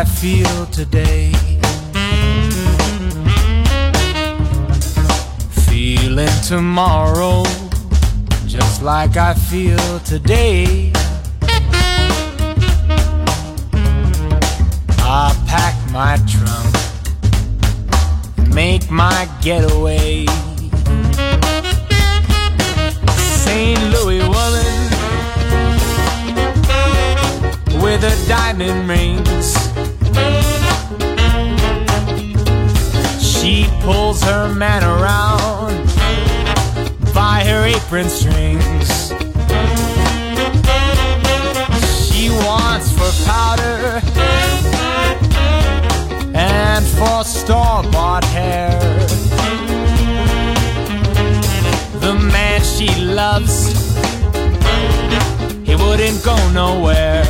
I feel today. Feeling tomorrow just like I feel today. I pack my trunk make my getaway. St. Louis woman with her diamond rings. She pulls her man around by her apron strings. She wants for powder and for store bought hair. The man she loves, he wouldn't go nowhere.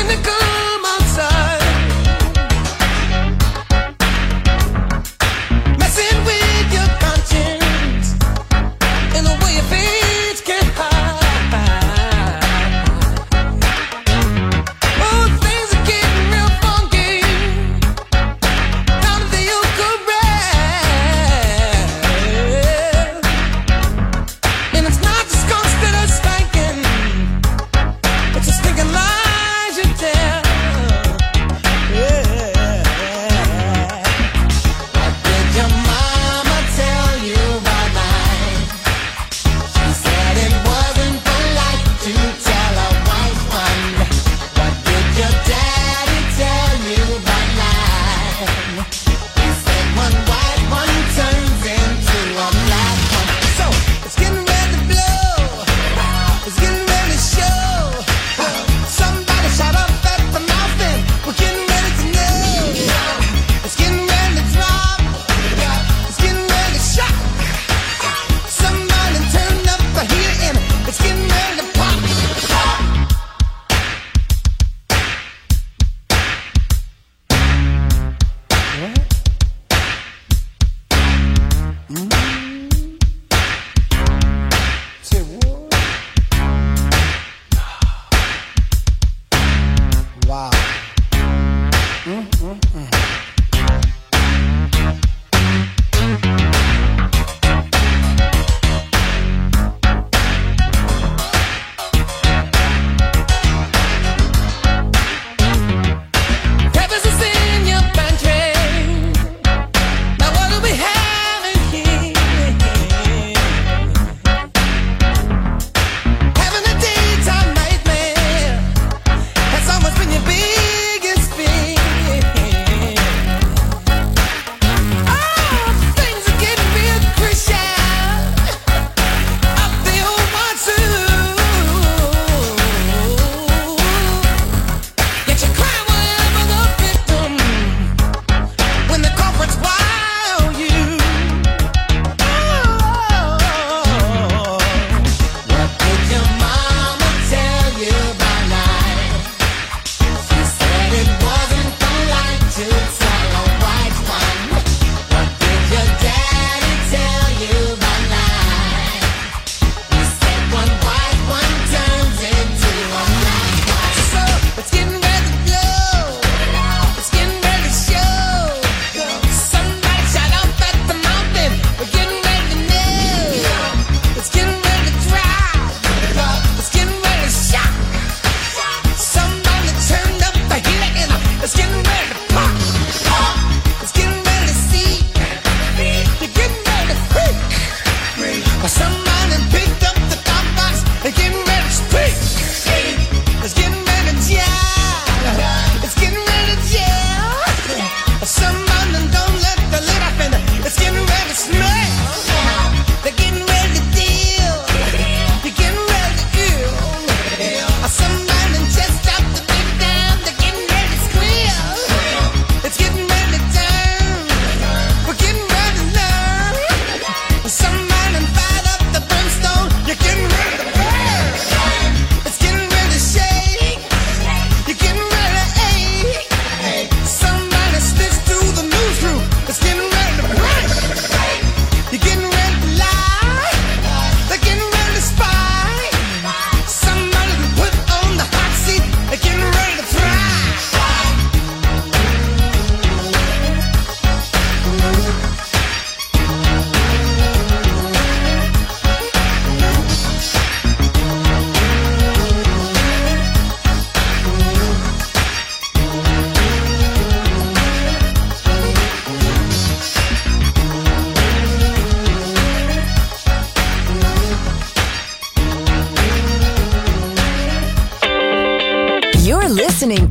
in the good.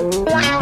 Wow.